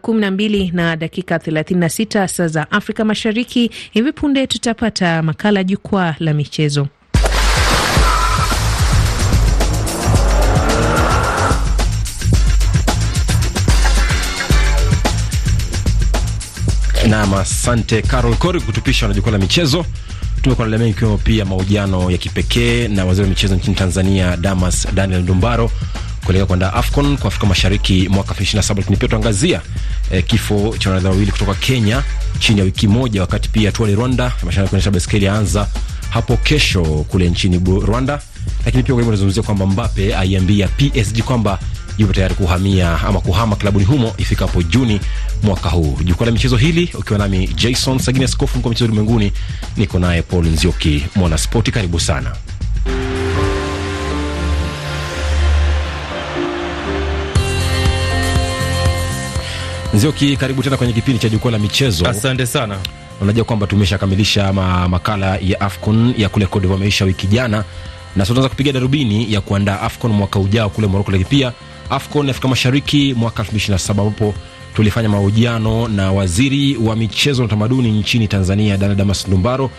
kumi na mbili na dakika 36 saa za Afrika Mashariki. Hivi punde tutapata makala jukwaa la michezo. Nam, asante Carol Kori kutupisha na jukwaa la michezo. Tumekuwa mengi ikiwemo pia mahojiano ya kipekee na waziri wa michezo nchini Tanzania Damas Daniel Ndumbaro kuelekea kwenda AFCON kwa Afrika Mashariki mwaka 2027 lakini pia tuangazia eh, kifo cha wanariadha wawili kutoka Kenya chini ya wiki moja, wakati pia Tour Rwanda mashindano kuendesha baiskeli yaanza hapo kesho kule nchini Rwanda. Lakini pia unazungumzia kwamba Mbappe aiambia PSG kwamba yupo tayari kuhamia ama kuhama klabuni humo ifikapo Juni mwaka huu. Jukwaa la michezo hili ukiwa nami Jason Sagini, askofu mkuu wa michezo ulimwenguni, niko naye Paul Nzioki, mwana spoti. Karibu sana. Nzioki, karibu tena kwenye kipindi cha jukwaa la michezo. Asante sana. Unajua kwamba tumeshakamilisha ma makala ya AFCON ya kule Cote d'Ivoire ameisha wiki jana, na tunaanza kupiga darubini ya kuandaa AFCON mwaka ujao kule Morocco, lakini pia AFCON Afrika Mashariki mwaka 2027 ambapo tulifanya mahojiano na waziri wa michezo na utamaduni nchini Tanzania, Dana Damas Ndumbaro.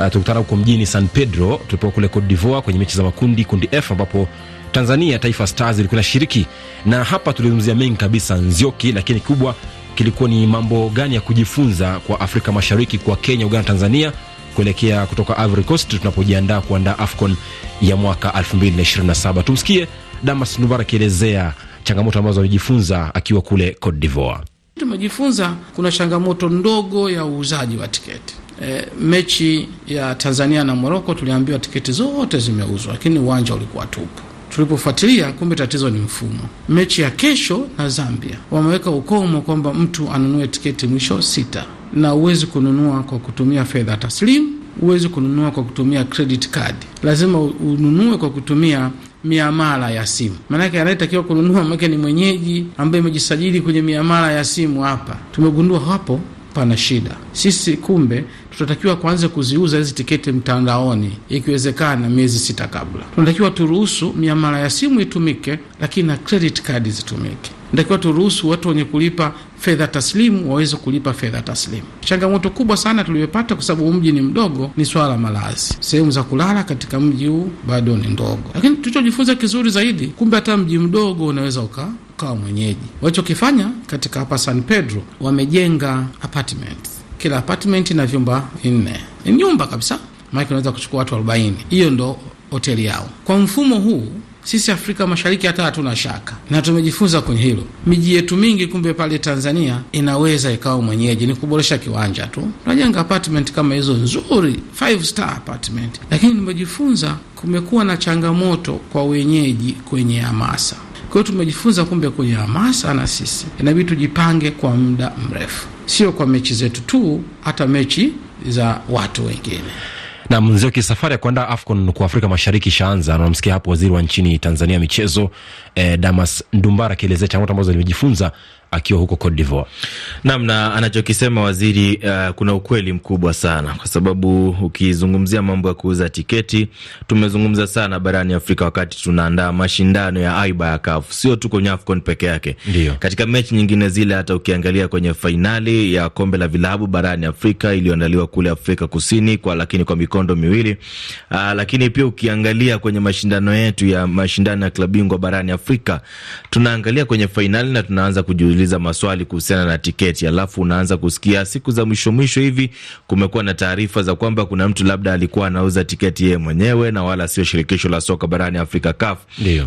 Uh, tukutana huko mjini San Pedro tulipokuwa kule Cote d'Ivoire kwenye mechi za makundi, kundi F ambapo Tanzania Taifa Stars ilikuwa inashiriki, na hapa tulizungumzia mengi kabisa Nzioki, lakini kubwa kilikuwa ni mambo gani ya kujifunza kwa Afrika Mashariki, kwa Kenya, Uganda, Tanzania kuelekea kutoka Ivory Coast tunapojiandaa kuandaa AFCON ya mwaka 2027. Tumsikie Damas Ndumbaro akielezea changamoto ambazo amejifunza akiwa kule Cote d'Ivoire. Tumejifunza kuna changamoto ndogo ya uuzaji wa tiketi. E, mechi ya Tanzania na Moroko tuliambiwa tiketi zote zimeuzwa, lakini uwanja ulikuwa tupu. Tulipofuatilia kumbe tatizo ni mfumo. Mechi ya kesho na Zambia wameweka ukomo kwamba mtu anunue tiketi mwisho sita, na huwezi kununua kwa kutumia fedha taslimu, huwezi kununua kwa kutumia credit card, lazima ununue kwa kutumia miamala ya simu. Maanake anayetakiwa kununua make ni mwenyeji ambaye imejisajili kwenye miamala ya simu. Hapa tumegundua hapo pana shida. Sisi kumbe tunatakiwa kuanza kuziuza hizi tiketi mtandaoni, ikiwezekana miezi sita kabla. Tunatakiwa turuhusu miamala ya simu itumike, lakini na credit card zitumike. Tunatakiwa turuhusu watu wenye kulipa fedha taslimu waweze kulipa fedha taslimu. Changamoto kubwa sana tuliyopata, kwa sababu mji ni mdogo, ni swala la malazi. Sehemu za kulala katika mji huu bado ni ndogo, lakini tulichojifunza kizuri zaidi, kumbe hata mji mdogo unaweza uka ukawa mwenyeji. Walichokifanya katika hapa San Pedro, wamejenga apartment, kila apartment na vyumba vinne, ni nyumba kabisa, maanake unaweza kuchukua watu arobaini. Hiyo ndo hoteli yao. Kwa mfumo huu sisi Afrika Mashariki hata hatuna shaka, na tumejifunza kwenye hilo. Miji yetu mingi kumbe pale Tanzania inaweza ikawa mwenyeji, ni kuboresha kiwanja tu, tunajenga apartment kama hizo nzuri, five star apartment. Lakini nimejifunza kumekuwa na changamoto kwa wenyeji kwenye hamasa. Kwa hiyo tumejifunza kumbe kwenye hamasa, na sisi. Inabidi tujipange kwa muda mrefu, sio kwa mechi zetu tu, hata mechi za watu wengine. Na Mzioki, safari ya kuandaa AFCON kwa Afrika Mashariki ishaanza. Namsikia hapo waziri wa nchini Tanzania michezo eh, Damas Ndumbara akielezea changamoto ambazo limejifunza akiwa huko Cote d'Ivoire. Naam, na anachokisema waziri uh, kuna ukweli mkubwa sana, kwa sababu ukizungumzia mambo ya kuuza tiketi, tumezungumza sana barani Afrika wakati tunaandaa mashindano ya AIBA ya CAF, sio tu kwenye AFCON peke yake. Ndiyo. Katika mechi nyingine zile, hata ukiangalia kwenye fainali ya kombe la vilabu barani Afrika iliyoandaliwa kule Afrika Kusini kwa lakini kwa mikondo miwili uh, lakini pia ukiangalia kwenye mashindano yetu ya mashindano ya klabu bingwa barani Afrika tunaangalia kwenye fainali na tunaanza kujiuliza maswali kuhusiana na tiketi, alafu unaanza kusikia siku za mwisho mwisho hivi kumekuwa na taarifa za kwamba kuna mtu labda alikuwa anauza tiketi yeye mwenyewe na wala sio shirikisho la soka barani Afrika CAF.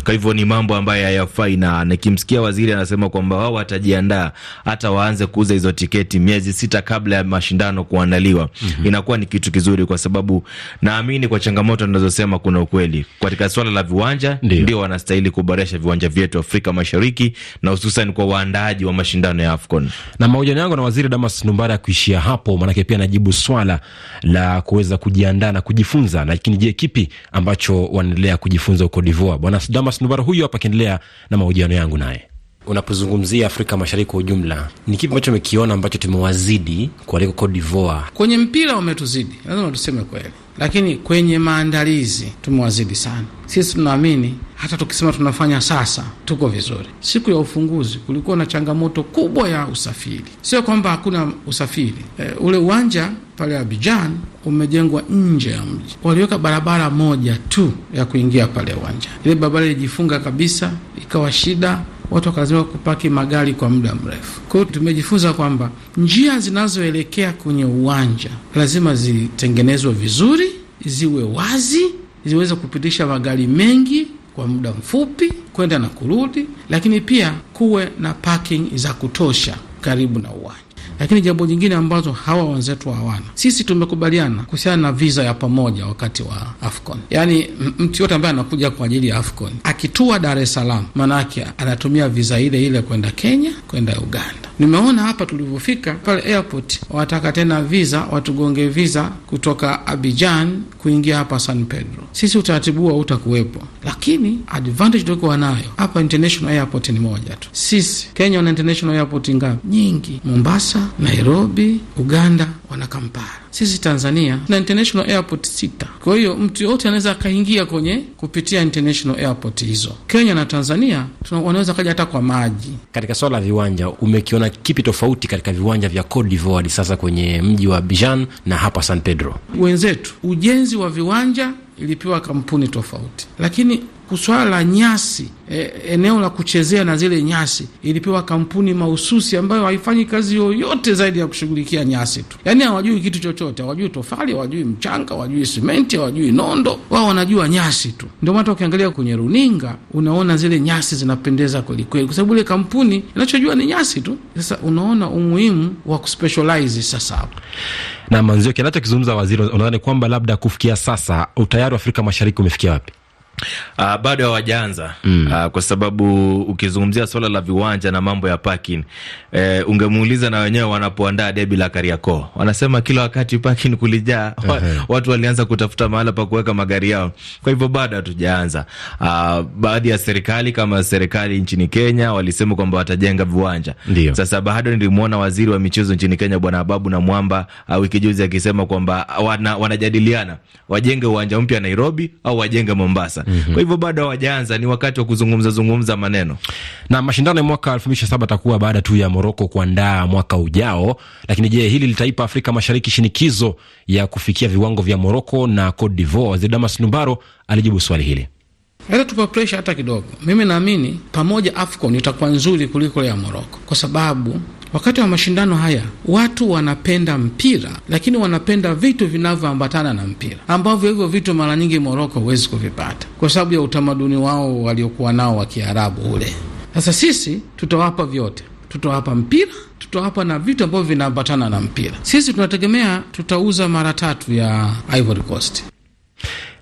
Kwa hivyo ni mambo ambayo hayafai, na nikimsikia waziri anasema kwamba wao watajiandaa hata waanze kuuza hizo tiketi miezi sita kabla ya mashindano kuandaliwa, mm -hmm. Inakuwa ni kitu kizuri, kwa sababu naamini kwa changamoto ninazosema kuna ukweli katika swala la viwanja. Ndio wanastahili kuboresha viwanja vyetu Afrika Mashariki na hususan kwa waandaaji wa mashindano ya AFCON. Na mahojiano yangu na waziri Damas Ndumbara ya kuishia hapo, maanake pia anajibu swala la kuweza kujiandaa na kujifunza. Lakini je, kipi ambacho wanaendelea kujifunza huko Divoa? Bwana Damas Ndumbara huyu hapa akiendelea na mahojiano yangu naye. Unapozungumzia Afrika Mashariki kwa ujumla, ni kipi ambacho umekiona ambacho tumewazidi kuliko Cote d'Ivoire? Kwenye mpira wametuzidi, lazima tuseme kweli, lakini kwenye maandalizi tumewazidi sana. Sisi tunaamini hata tukisema tunafanya sasa, tuko vizuri. Siku ya ufunguzi kulikuwa na changamoto kubwa ya usafiri, sio kwamba hakuna usafiri. E, ule uwanja pale Abidjan umejengwa nje ya mji, waliweka barabara moja tu ya kuingia pale uwanja. Ile barabara ilijifunga kabisa, ikawa shida watu wakalazimika kupaki magari kwa muda mrefu. Kwa hiyo tumejifunza kwamba njia zinazoelekea kwenye uwanja lazima zitengenezwe vizuri, ziwe wazi, ziweze kupitisha magari mengi kwa muda mfupi kwenda na kurudi, lakini pia kuwe na parking za kutosha karibu na uwanja. Lakini jambo jingine ambazo hawa wenzetu hawana, sisi tumekubaliana kuhusiana na visa ya pamoja wakati wa AFCON. Yaani mtu yote ambaye anakuja kwa ajili ya AFCON akitua Dar es Salaam, maanake anatumia visa ile ile kwenda Kenya, kwenda Uganda. Nimeona hapa tulivyofika pale airport, wataka tena visa, watugonge visa kutoka Abidjan kuingia hapa San Pedro. Sisi utaratibu huo hautakuwepo, lakini advantage tulikuwa nayo hapa, international airport ni moja tu. Sisi Kenya wana international airport ngapi? Nyingi, Mombasa, Nairobi, Uganda wana Kampala. Sisi Tanzania tuna international airport sita. Kwa hiyo mtu yoyote anaweza akaingia kwenye kupitia international airport hizo. Kenya na Tanzania wanaweza kaja hata kwa maji. Katika swala la viwanja, umekiona kipi tofauti katika viwanja vya Cote d'Ivoire sasa kwenye mji wa Abidjan na hapa San Pedro? Wenzetu ujenzi wa viwanja ilipewa kampuni tofauti, lakini swala la nyasi e, eneo la kuchezea na zile nyasi ilipewa kampuni mahususi ambayo haifanyi kazi yoyote zaidi ya kushughulikia nyasi tu. Yaani hawajui kitu chochote, hawajui tofali, hawajui mchanga, hawajui simenti, hawajui nondo, wao wanajua nyasi tu. Ndio maana ukiangalia kwenye runinga unaona zile nyasi zinapendeza kwelikweli, kwa sababu ile kampuni inachojua ni nyasi tu. Sasa unaona umuhimu wa kuspecialize sasa hapo na manzio kinachokizungumza waziri, unadhani kwamba labda kufikia sasa utayari wa Afrika Mashariki umefikia wapi? Uh, bado hawajaanza mm. Uh, kwa sababu ukizungumzia swala la viwanja na mambo ya parking eh, ungemuuliza na wenyewe wanapoandaa debi la Kariakoo wanasema kila wakati parking kulijaa uh -huh. Watu walianza kutafuta mahala pa kuweka magari yao, kwa hivyo bado hatujaanza. Uh, baadhi ya serikali kama serikali nchini Kenya walisema kwamba watajenga viwanja. Ndiyo. Sasa bado nilimwona waziri wa michezo nchini Kenya Bwana Ababu na Mwamba uh, wiki juzi akisema kwamba wana, wanajadiliana wajenge uwanja mpya Nairobi au wajenge Mombasa. Mm -hmm. Kwa hivyo bado hawajaanza, ni wakati wa kuzungumza zungumza maneno. Na mashindano ya mwaka 2027 atakuwa baada tu ya Moroko kuandaa mwaka ujao. Lakini je, hili litaipa Afrika Mashariki shinikizo ya kufikia viwango vya Moroko na Cote d'Ivoire? Waziri Damas Numbaro alijibu swali hili. Hata tupa presha hata kidogo. Mimi naamini pamoja AFCON itakuwa nzuri kuliko ya Moroko kwa sababu wakati wa mashindano haya watu wanapenda mpira, lakini wanapenda vitu vinavyoambatana na mpira, ambavyo hivyo vitu mara nyingi Moroko huwezi kuvipata kwa sababu ya utamaduni wao waliokuwa nao wa Kiarabu ule. Sasa sisi tutawapa vyote, tutawapa mpira, tutawapa na vitu ambavyo vinaambatana na mpira. Sisi tunategemea tutauza mara tatu ya Ivory Coast.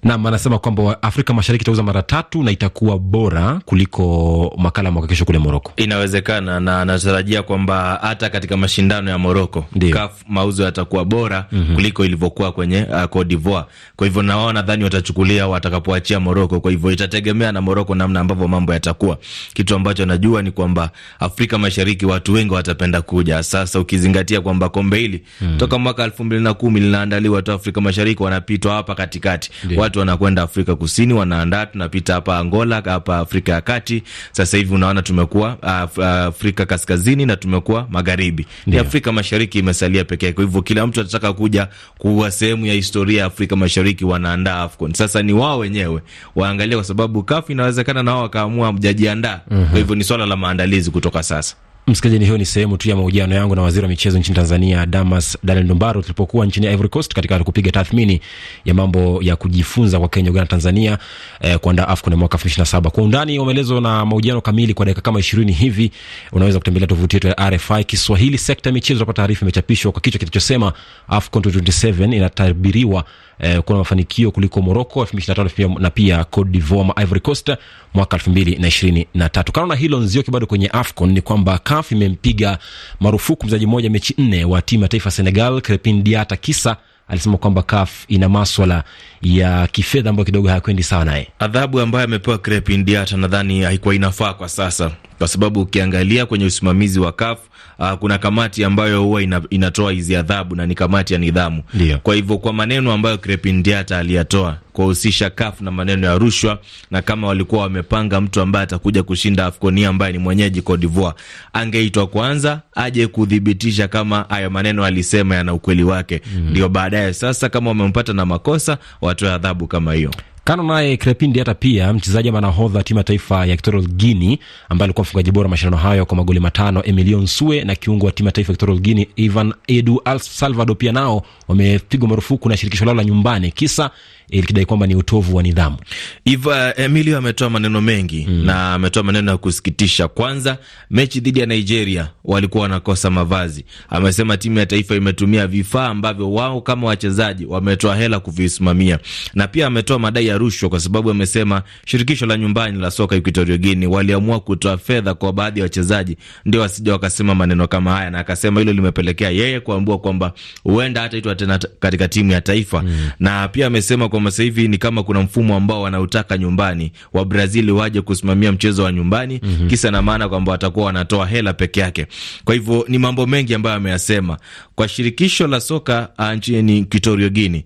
Nam anasema kwamba Afrika Mashariki itauza mara tatu na itakuwa bora kuliko makala mwaka kesho kule Moroko. Inawezekana, na anatarajia kwamba hata katika mashindano ya Moroko CAF mauzo yatakuwa bora mm -hmm. kuliko ilivyokuwa kwenye uh, Cote d'Ivoire. Kwa hivyo na wao nadhani watachukulia watakapoachia Moroko. Kwa hivyo itategemea na Moroko namna ambavyo mambo yatakuwa. Kitu ambacho najua ni kwamba Afrika Mashariki watu wengi watapenda kuja. Sasa ukizingatia kwamba kombe hili mm -hmm. toka mwaka elfu mbili na kumi linaandaliwa tu Afrika Mashariki, wanapitwa hapa katikati watu wanakwenda Afrika Kusini, wanaandaa, tunapita hapa Angola, hapa Afrika ya Kati. Sasa hivi unaona tumekuwa uh, Afrika Kaskazini na tumekuwa magharibi, ni Afrika Mashariki imesalia pekee. Kwa hivyo kila mtu anataka kuja kuwa sehemu ya historia ya Afrika Mashariki, wanaandaa AFCON. Sasa ni wao wenyewe waangalie, kwa sababu CAF inawezekana na wao wakaamua mjajiandaa. Kwa hivyo ni swala la maandalizi kutoka sasa. Msikilizaji, hiyo ni sehemu tu ya mahojiano yangu na waziri wa michezo nchini Tanzania, Damas Daniel Ndumbaro, tulipokuwa nchini Ivory Coast katika kupiga tathmini ya mambo ya kujifunza kwa Kenya, Uganda, Tanzania eh, kuandaa AFCON mwaka elfu mbili ishirini na saba. Kwa undani wa maelezo na mahojiano kamili kwa dakika kama ishirini hivi, unaweza kutembelea tovuti yetu ya RFI Kiswahili. Sekta ya michezo, utapata taarifa imechapishwa kwa kichwa kinachosema AFCON 2027 inatabiriwa eh, kuwa na mafanikio kuliko Morocco 2025 na pia Cote d'Ivoire ma Ivory Coast mwaka 2023. Kando na hilo, Nzioki, bado kwenye AFCON ni kwamba CAF imempiga marufuku mchezaji mmoja mechi nne wa timu ya taifa Senegal, Crepin Diata, kisa alisema kwamba CAF ina maswala ya kifedha ambayo kidogo hayakwendi sawa naye. Adhabu ambayo amepewa Crepin Diata nadhani haikuwa inafaa kwa sasa kwa sababu ukiangalia kwenye usimamizi wa CAF uh, kuna kamati ambayo huwa ina, inatoa hizi adhabu na ni kamati ya nidhamu. Ndio. Kwa hivyo kwa maneno ambayo Crepin Diata aliyatoa kuhusisha CAF na maneno ya rushwa, na kama walikuwa wamepanga mtu ambaye atakuja kushinda AFCON ambaye ni mwenyeji Cote d'Ivoire, angeitwa kwanza aje kudhibitisha kama haya maneno alisema yana ukweli wake, ndio mm. baadaye sasa kama wamempata na makosa watoe adhabu kama hiyo. Kando naye Crepin Diata, pia mchezaji ama nahodha timu ya taifa ya Equatorial Guinea ambaye alikuwa mfungaji bora mashindano hayo kwa magoli matano, Emilion Sue na kiungo wa timu ya taifa ya Equatorial Guinea Ivan Edu Al Salvador pia nao wamepigwa marufuku na shirikisho lao la nyumbani, kisa ilikidai kwamba ni utovu wa nidhamu. Iva Emilio ametoa maneno mengi mm. na ametoa maneno ya kusikitisha. Kwanza, mechi dhidi ya Nigeria walikuwa wanakosa mavazi. Amesema timu ya taifa imetumia vifaa ambavyo wao kama wachezaji wametoa hela kuvisimamia, na pia ametoa madai ya rushwa, kwa sababu amesema shirikisho la nyumbani la soka Equatorial Guinea waliamua kutoa fedha kwa baadhi ya wachezaji ndio wasija wakasema maneno kama haya, na akasema hilo limepelekea yeye kuambua kwamba huenda hataitwa tena katika timu ya taifa mm. na pia amesema kwa kwamba sasa hivi ni kama kuna mfumo ambao wanautaka nyumbani wa Brazil waje kusimamia mchezo wa nyumbani mm -hmm. Kisa na maana kwamba watakuwa wanatoa hela peke yake. Kwa hivyo ni mambo mengi ambayo ameyasema kwa shirikisho la soka nchini Kitorio Gini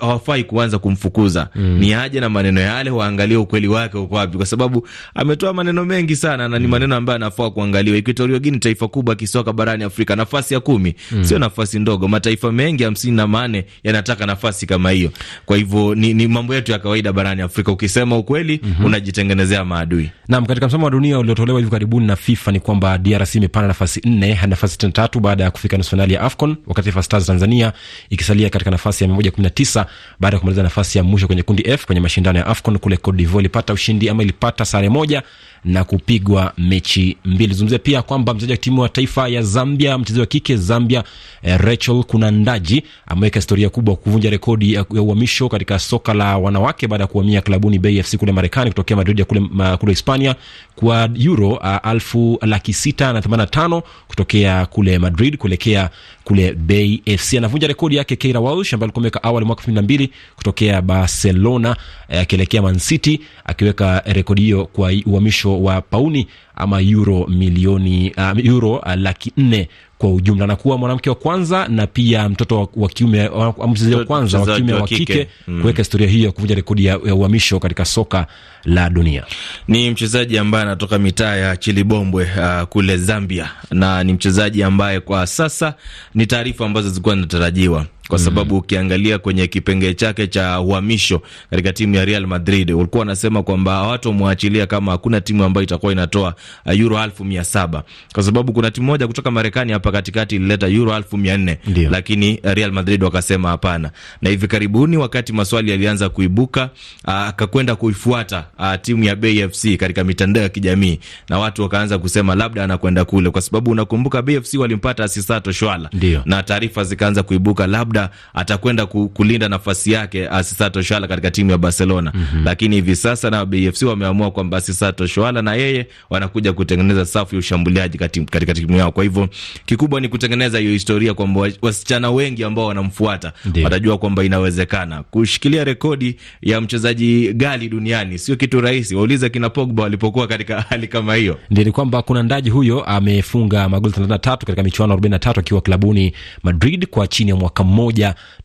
hawafai kuanza kumfukuza mm. Ni aje na maneno yale, waangalie ukweli wake uko wapi, kwa sababu ametoa maneno mengi sana na ni maneno ambayo anafaa kuangaliwa. Equatorial Gini, taifa kubwa kisoka barani Afrika, nafasi ya kumi mm. Sio nafasi ndogo, mataifa mengi hamsini na manne yanataka nafasi kama hiyo, kwa hivyo ni, ni mambo yetu ya kawaida barani Afrika. Ukisema ukweli mm -hmm. unajitengenezea maadui. Naam, katika msamo wa dunia uliotolewa hivi karibuni na FIFA ni kwamba DRC imepanda nafasi nne hadi nafasi tatu baada ya kufika nusu fainali ya AFCON, wakati Taifa Stars Tanzania ikisalia katika nafasi ya mia moja kumi na tisa baada ya kumaliza nafasi ya mwisho kwenye kundi F kwenye mashindano ya AFCON kule Cote d'Ivoire. Ilipata ushindi ama ilipata sare moja na kupigwa mechi mbili. Zungumzia pia kwamba mchezaji wa timu wa taifa ya Zambia, mchezaji wa kike Zambia eh, Rachel Kunandaji ameweka historia kubwa kuvunja rekodi ya uhamisho katika soka la wanawake baada ya kuhamia klabuni Bay FC kule Marekani kutokea Madrid ya kule, ma, kule Hispania kwa euro elfu laki sita na themanini na tano kutokea kule Madrid kuelekea kule Bay FC. Anavunja rekodi yake Keira Walsh ambaye alikuwa ameweka awali mwaka elfu mbili na mbili kutokea Barcelona akielekea uh, Man City akiweka rekodi hiyo kwa uhamisho wa pauni ama euro milioni uh, euro uh, laki nne kwa ujumla. Na kuwa mwanamke wa kwanza na pia mtoto wa kiume mchezaji wa kwanza wa kiume wa kike. mm, kuweka historia hiyo ya kuvunja rekodi ya uhamisho katika soka la dunia. Ni mchezaji ambaye anatoka mitaa ya Chilibombwe uh, kule Zambia, na ni mchezaji ambaye kwa sasa ni taarifa ambazo zilikuwa zinatarajiwa kwa sababu mm, ukiangalia kwenye kipengee chake cha uhamisho katika timu ya Real Madrid walikuwa wanasema kwamba hawatomwachilia kama hakuna timu ambayo itakuwa inatoa uh, euro elfu mia saba. Kwa sababu kuna timu moja kutoka Marekani hapa katikati ilileta euro elfu mia nne. Lakini Real Madrid wakasema hapana. Na hivi karibuni wakati maswali yalianza kuibuka, akakwenda uh, kuifuata uh, timu ya Bay FC katika mitandao ya kijamii na watu wakaanza kusema labda anakwenda kule, kwa sababu unakumbuka Bay FC walimpata Asisato Shwala na taarifa zikaanza kuibuka labda atakwenda kulinda nafasi yake Asisato Shwala katika timu ya Barcelona mm -hmm. Lakini hivi sasa na BFC wameamua kwamba Asisato Shwala na yeye wanakuja kutengeneza safu ya ushambuliaji katika timu yao. Kwa hivyo kikubwa ni kutengeneza hiyo historia kwamba wasichana wengi ambao wanamfuata watajua kwamba inawezekana kushikilia rekodi ya mchezaji gali duniani sio kitu rahisi. Waulize kina Pogba walipokuwa katika hali kama hiyo. Ndio ni kwamba kuna ndaji huyo amefunga magoli 33 katika michuano 43 akiwa klabuni Madrid kwa chini ya mwaka mmoja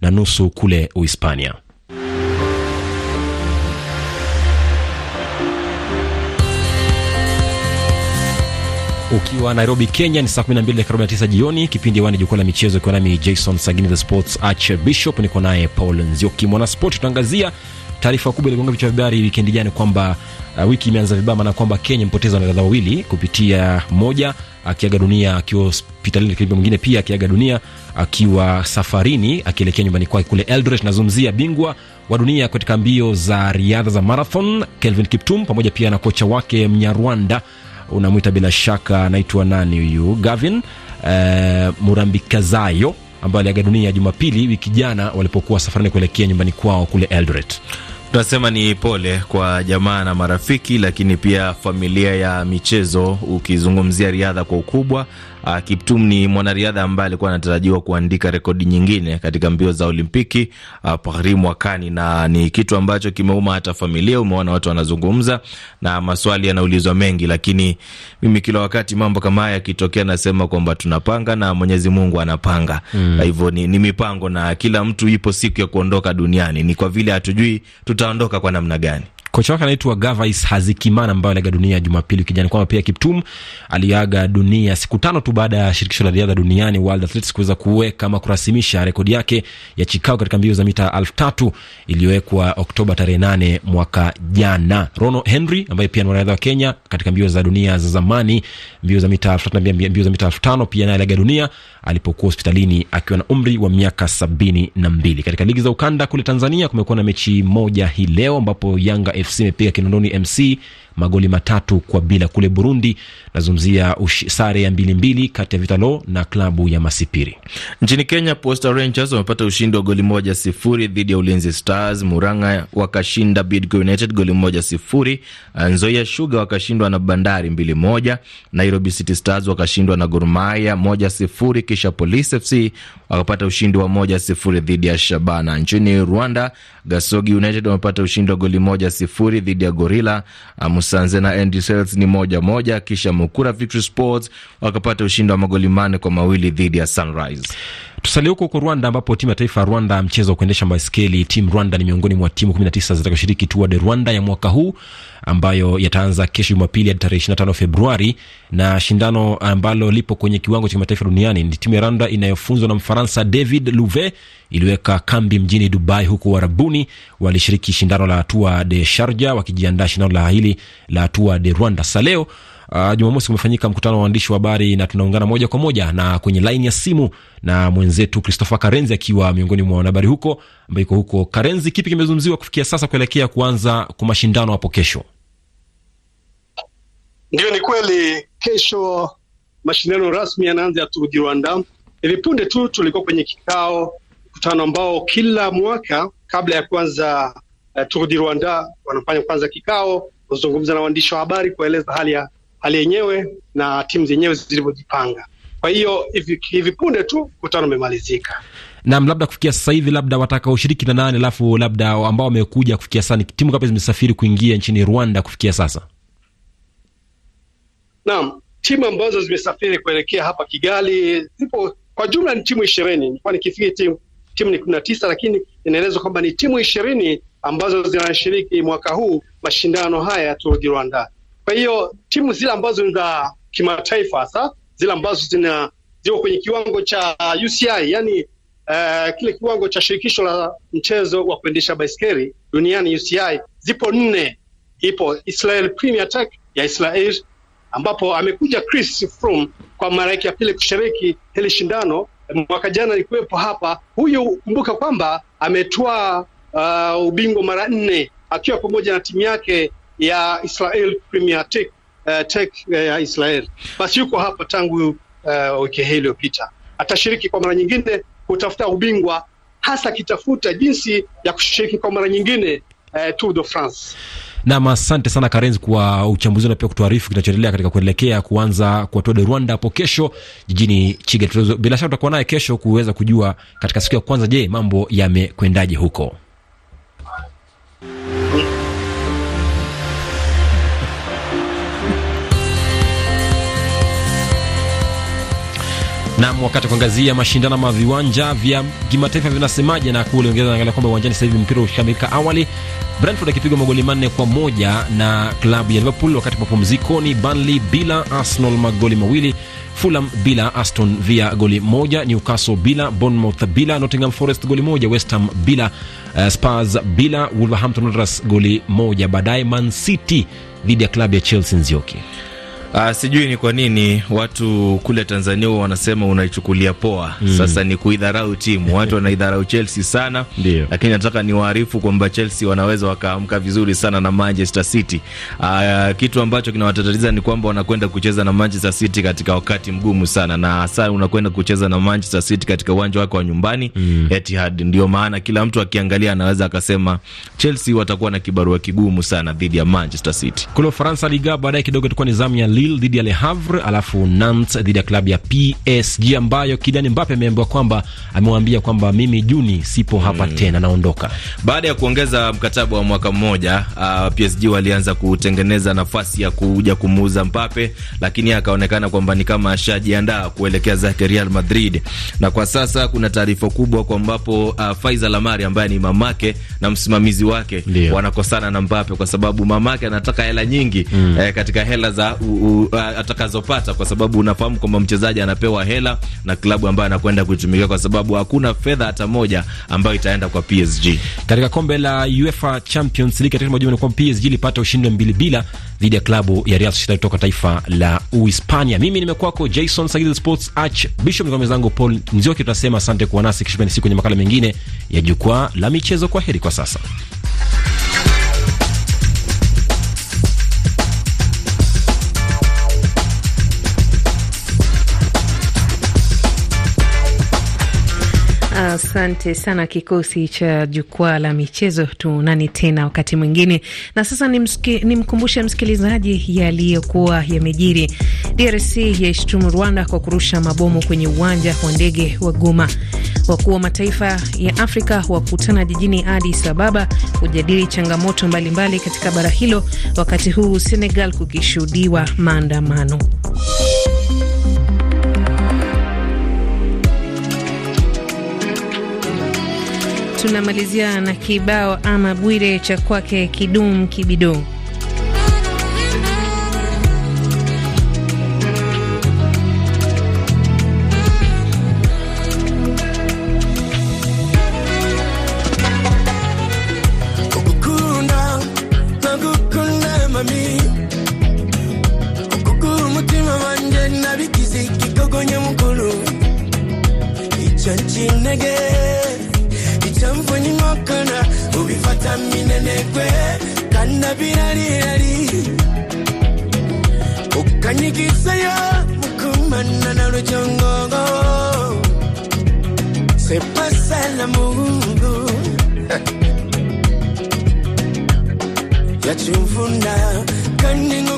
na nusu kule Uhispania. Ukiwa Nairobi, Kenya ni saa 12:49 jioni. Kipindi wani jukwaa la michezo, ikiwa nami Jason Sagini the Sports Archbishop, niko naye Paul Nzioki. Mwanaspoti tutaangazia taarifa kubwa iligonga vichwa vya habari wikendi jana kwamba uh, wiki imeanza vibaya, maana kwamba Kenya mpoteza wanariadha wawili kupitia moja akiaga dunia akiwa hospitalini, lakini mwingine pia akiaga dunia akiwa safarini akielekea nyumbani kwake kule Eldoret. Nazungumzia bingwa wa dunia katika mbio za riadha za marathon Kelvin Kiptum pamoja pia na kocha wake Mnyarwanda unamwita bila shaka anaitwa nani huyu Gavin uh, Murambikazayo ambaye aliaga dunia Jumapili wiki jana walipokuwa safarini kuelekea nyumbani kwao kule Eldoret. Tunasema ni pole kwa jamaa na marafiki, lakini pia familia ya michezo, ukizungumzia riadha kwa ukubwa Uh, Kiptum ni mwanariadha ambaye alikuwa anatarajiwa kuandika rekodi nyingine katika mbio za Olimpiki uh, Paris mwakani, na ni kitu ambacho kimeuma hata familia. Umeona watu wanazungumza na maswali yanaulizwa mengi, lakini mimi kila wakati mambo kama haya yakitokea, nasema kwamba tunapanga na Mwenyezi Mungu anapanga. Mm. Hivyo ni, ni mipango na kila mtu ipo siku ya kuondoka duniani, ni kwa vile hatujui tutaondoka kwa namna gani. Kocha wake anaitwa Gavais Hazikimana ambaye aliaga dunia Jumapili kijana, kwamba pia Kiptum aliaga dunia siku tano tu baada ya shirikisho la riadha duniani World Athletics kuweza kuweka ama kurasimisha rekodi yake ya Chicago katika mbio za mita elfu tatu iliyowekwa Oktoba tarehe nane mwaka jana. Rono Henry ambaye pia ni mwanariadha wa Kenya katika mbio za dunia za zamani, mbio za mita elfu tatu na mbio za mita elfu tano pia naye aliaga dunia alipokuwa hospitalini akiwa na umri wa miaka sabini na mbili. Katika ligi za ukanda kule Tanzania kumekuwa na mechi moja hii leo ambapo Yanga FC imepiga Kinondoni MC magoli matatu kwa bila. Kule Burundi nazungumzia sare ya mbili mbili kati ya Vitalo na klabu ya Masipiri. Nchini Kenya, Posta Rangers wamepata ushindi wa goli moja sifuri dhidi ya Ulinzi Stars. Muranga wakashinda Bidco United goli moja sifuri. Nzoia Sugar wakashindwa na Bandari mbili moja. Nairobi City Stars wakashindwa na Gor Mahia moja sifuri. Kisha Police FC wakapata ushindi wa moja sifuri dhidi ya Shabana. Nchini Rwanda, Gasogi United wamepata ushindi wa goli moja sifuri dhidi ya Gorilla. Musanze na Andy Sales ni moja moja. Kisha Mukura Victory Sports wakapata ushindi wa magoli manne kwa mawili dhidi ya Sunrise. Tusalie huko huko Rwanda, ambapo timu ya taifa ya Rwanda mchezo wa kuendesha baiskeli Team Rwanda ni miongoni mwa timu 19 zitakazoshiriki Tour de Rwanda ya mwaka huu ambayo yataanza kesho Jumapili hadi tarehe 25 Februari, na shindano ambalo lipo kwenye kiwango cha kimataifa duniani ni timu ya Rwanda inayofunzwa na Mfaransa David Louve iliweka kambi mjini Dubai, huku Warabuni walishiriki shindano la Tour de Sharja wakijiandaa shindano la hili la Tour de Rwanda. Saleo Uh, Jumamosi kumefanyika mkutano wa waandishi wa habari na tunaungana moja kwa moja na kwenye laini ya simu na mwenzetu Christopher Karenzi akiwa miongoni mwa wanahabari huko ambaye iko huko. Karenzi, kipi kimezungumziwa kufikia sasa kuelekea kuanza kwa mashindano hapo kesho? Ndio, ni kweli, kesho mashindano rasmi yanaanza ya Tour du Rwanda. Hivi punde tu tulikuwa kwenye kikao, mkutano ambao kila mwaka kabla ya kuanza uh, Tour du Rwanda wanafanya kwanza kikao kuzungumza na waandishi wa habari kueleza hali ya hali yenyewe na timu zenyewe zilivyojipanga. Kwa hiyo hivi, hivi punde tu mkutano umemalizika. Naam, labda kufikia sasa hivi, labda watakaoshiriki na nane, alafu labda ambao wamekuja kufikia sasa, timu ngapi zimesafiri kuingia nchini Rwanda kufikia sasa? Naam, timu ambazo zimesafiri kuelekea hapa Kigali zipo kwa jumla ni timu ishirini. Nilikuwa nikifikiri timu timu ni kumi na tisa, lakini inaelezwa kwamba ni timu ishirini ambazo zinashiriki mwaka huu mashindano haya ya Tour du Rwanda. Kwa hiyo timu zile ambazo ni za kimataifa hasa zile ambazo zina ziko kwenye kiwango cha UCI, yani uh, kile kiwango cha shirikisho la mchezo wa kuendesha baiskeli duniani UCI, zipo nne. Ipo Israel Premier Tech ya Israel ambapo amekuja Chris Froome kwa mara yake ya pili kushiriki hili shindano. Mwaka jana alikuwepo hapa. Huyu kumbuka kwamba ametwaa uh, ubingwa mara nne akiwa pamoja na timu yake ya Israel Premier Tech, uh, Tech ya uh, Israel. Basi yuko hapa tangu uh, wiki hii iliyopita. Atashiriki kwa mara nyingine kutafuta ubingwa, hasa akitafuta jinsi ya kushiriki kwa mara nyingine uh, Tour de France. Nam, asante sana Karenzi kwa uchambuzi na pia kutuarifu kinachoendelea katika kuelekea kuanza kwa Tour de Rwanda hapo kesho jijini Kigali. Bila shaka tutakuwa naye kesho kuweza kujua katika siku ya kwanza, je, mambo yamekwendaje huko. Nam, wakati kuangazia mashindano ma viwanja vya kimataifa vinasemaje, na kule Uingereza naangalia kwamba uwanjani sasa hivi mpira ushakamilika awali, Brentford akipigwa magoli manne kwa moja na klabu ya Liverpool, wakati mapumzikoni Burnley bila Arsenal magoli mawili, Fulham bila Aston Villa goli moja, Newcastle bila Bournemouth bila Nottingham Forest goli moja, West Ham bila uh, Spurs bila Wolverhampton Wanderers goli moja. Baadaye Man City dhidi ya klabu ya Chelsea Nzioki. Uh, sijui ni kwa nini watu kule Tanzania wanasema unaichukulia poa. Mm. Sasa ni kuidharau timu. Watu wanaidharau Chelsea sana. Dio. Lakini nataka niwaarifu kwamba Chelsea wanaweza wakaamka vizuri sana na Manchester City. Uh, kitu ambacho kinawatatiza ni kwamba wanakwenda kucheza na Manchester City katika wakati mgumu sana na hasa unakwenda kucheza na Manchester City katika uwanja wake wa nyumbani mm. Etihad. Ndio maana kila mtu akiangalia anaweza akasema Chelsea watakuwa na kibarua kigumu sana dhidi ya Manchester City. Kule Ufaransa Liga baadaye kidogo itakuwa ni zamu ya Lille dhidi ya Le Havre, alafu Nantes dhidi ya klabu ya PSG ambayo Kylian Mbappe ameambiwa kwamba amewaambia kwamba mimi Juni sipo hapa mm. tena naondoka. Baada ya kuongeza mkataba wa mwaka mmoja, uh, PSG walianza kutengeneza nafasi ya kuja kumuuza Mbappe, lakini akaonekana kwamba ni kama ashajiandaa kuelekea zake Real Madrid, na kwa sasa kuna taarifa kubwa kwa ambapo uh, Faisal Amari ambaye ni mamake na msimamizi wake Leo. wanakosana na Mbappe kwa sababu mamake anataka hela nyingi mm. eh, katika hela za uh, atakazopata kwa sababu unafahamu kwamba mchezaji anapewa hela na klabu ambayo anakwenda kuitumikia, kwa sababu hakuna fedha hata moja ambayo itaenda kwa PSG. Katika kombe la UEFA Champions League katika majuma ni kwamba PSG ilipata ushindi mbili bila dhidi ya klabu ya Real Sociedad kutoka taifa la Uhispania. Mimi nimekuwako Jason Sagizi Sports Archbishop, mwenzangu Paul Nzioki. Tunasema asante kuwa nasi, kisha siku kwenye makala mengine ya jukwaa la michezo. Kwa heri kwa sasa. Asante sana kikosi cha jukwaa la michezo. Tuonane tena wakati mwingine, na sasa nimkumbushe ni msikilizaji yaliyokuwa yamejiri. DRC yaishtumu Rwanda kwa kurusha mabomu kwenye uwanja wa ndege wa Goma. Wakuu wa mataifa ya Afrika wakutana jijini Addis Ababa kujadili changamoto mbalimbali mbali katika bara hilo, wakati huu Senegal kukishuhudiwa maandamano. Tunamalizia na kibao ama Bwire cha kwake Kidum Kibido. se pasa el mundo. Ya chimfuna kaningo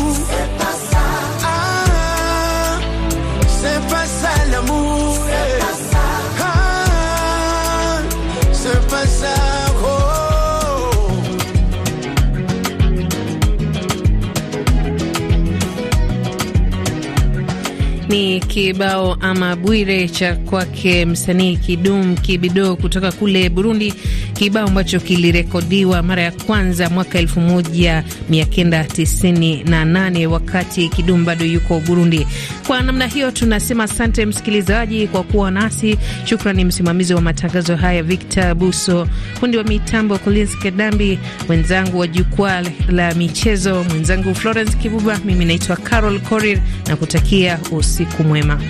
Ni kibao ama Bwire cha kwake msanii Kidum Kibido kutoka kule Burundi, kibao ambacho kilirekodiwa mara ya kwanza mwaka elfu moja mia kenda tisini na nane wakati Kidum bado yuko Burundi. Kwa namna hiyo, tunasema asante msikilizaji kwa kuwa nasi. Shukrani msimamizi wa matangazo haya Victor Buso, fundi wa mitambo Collins Kedambi, mwenzangu wa jukwaa la michezo, mwenzangu Florence Kibuba, mimi naitwa Carol Korir na kutakia usiku mwema.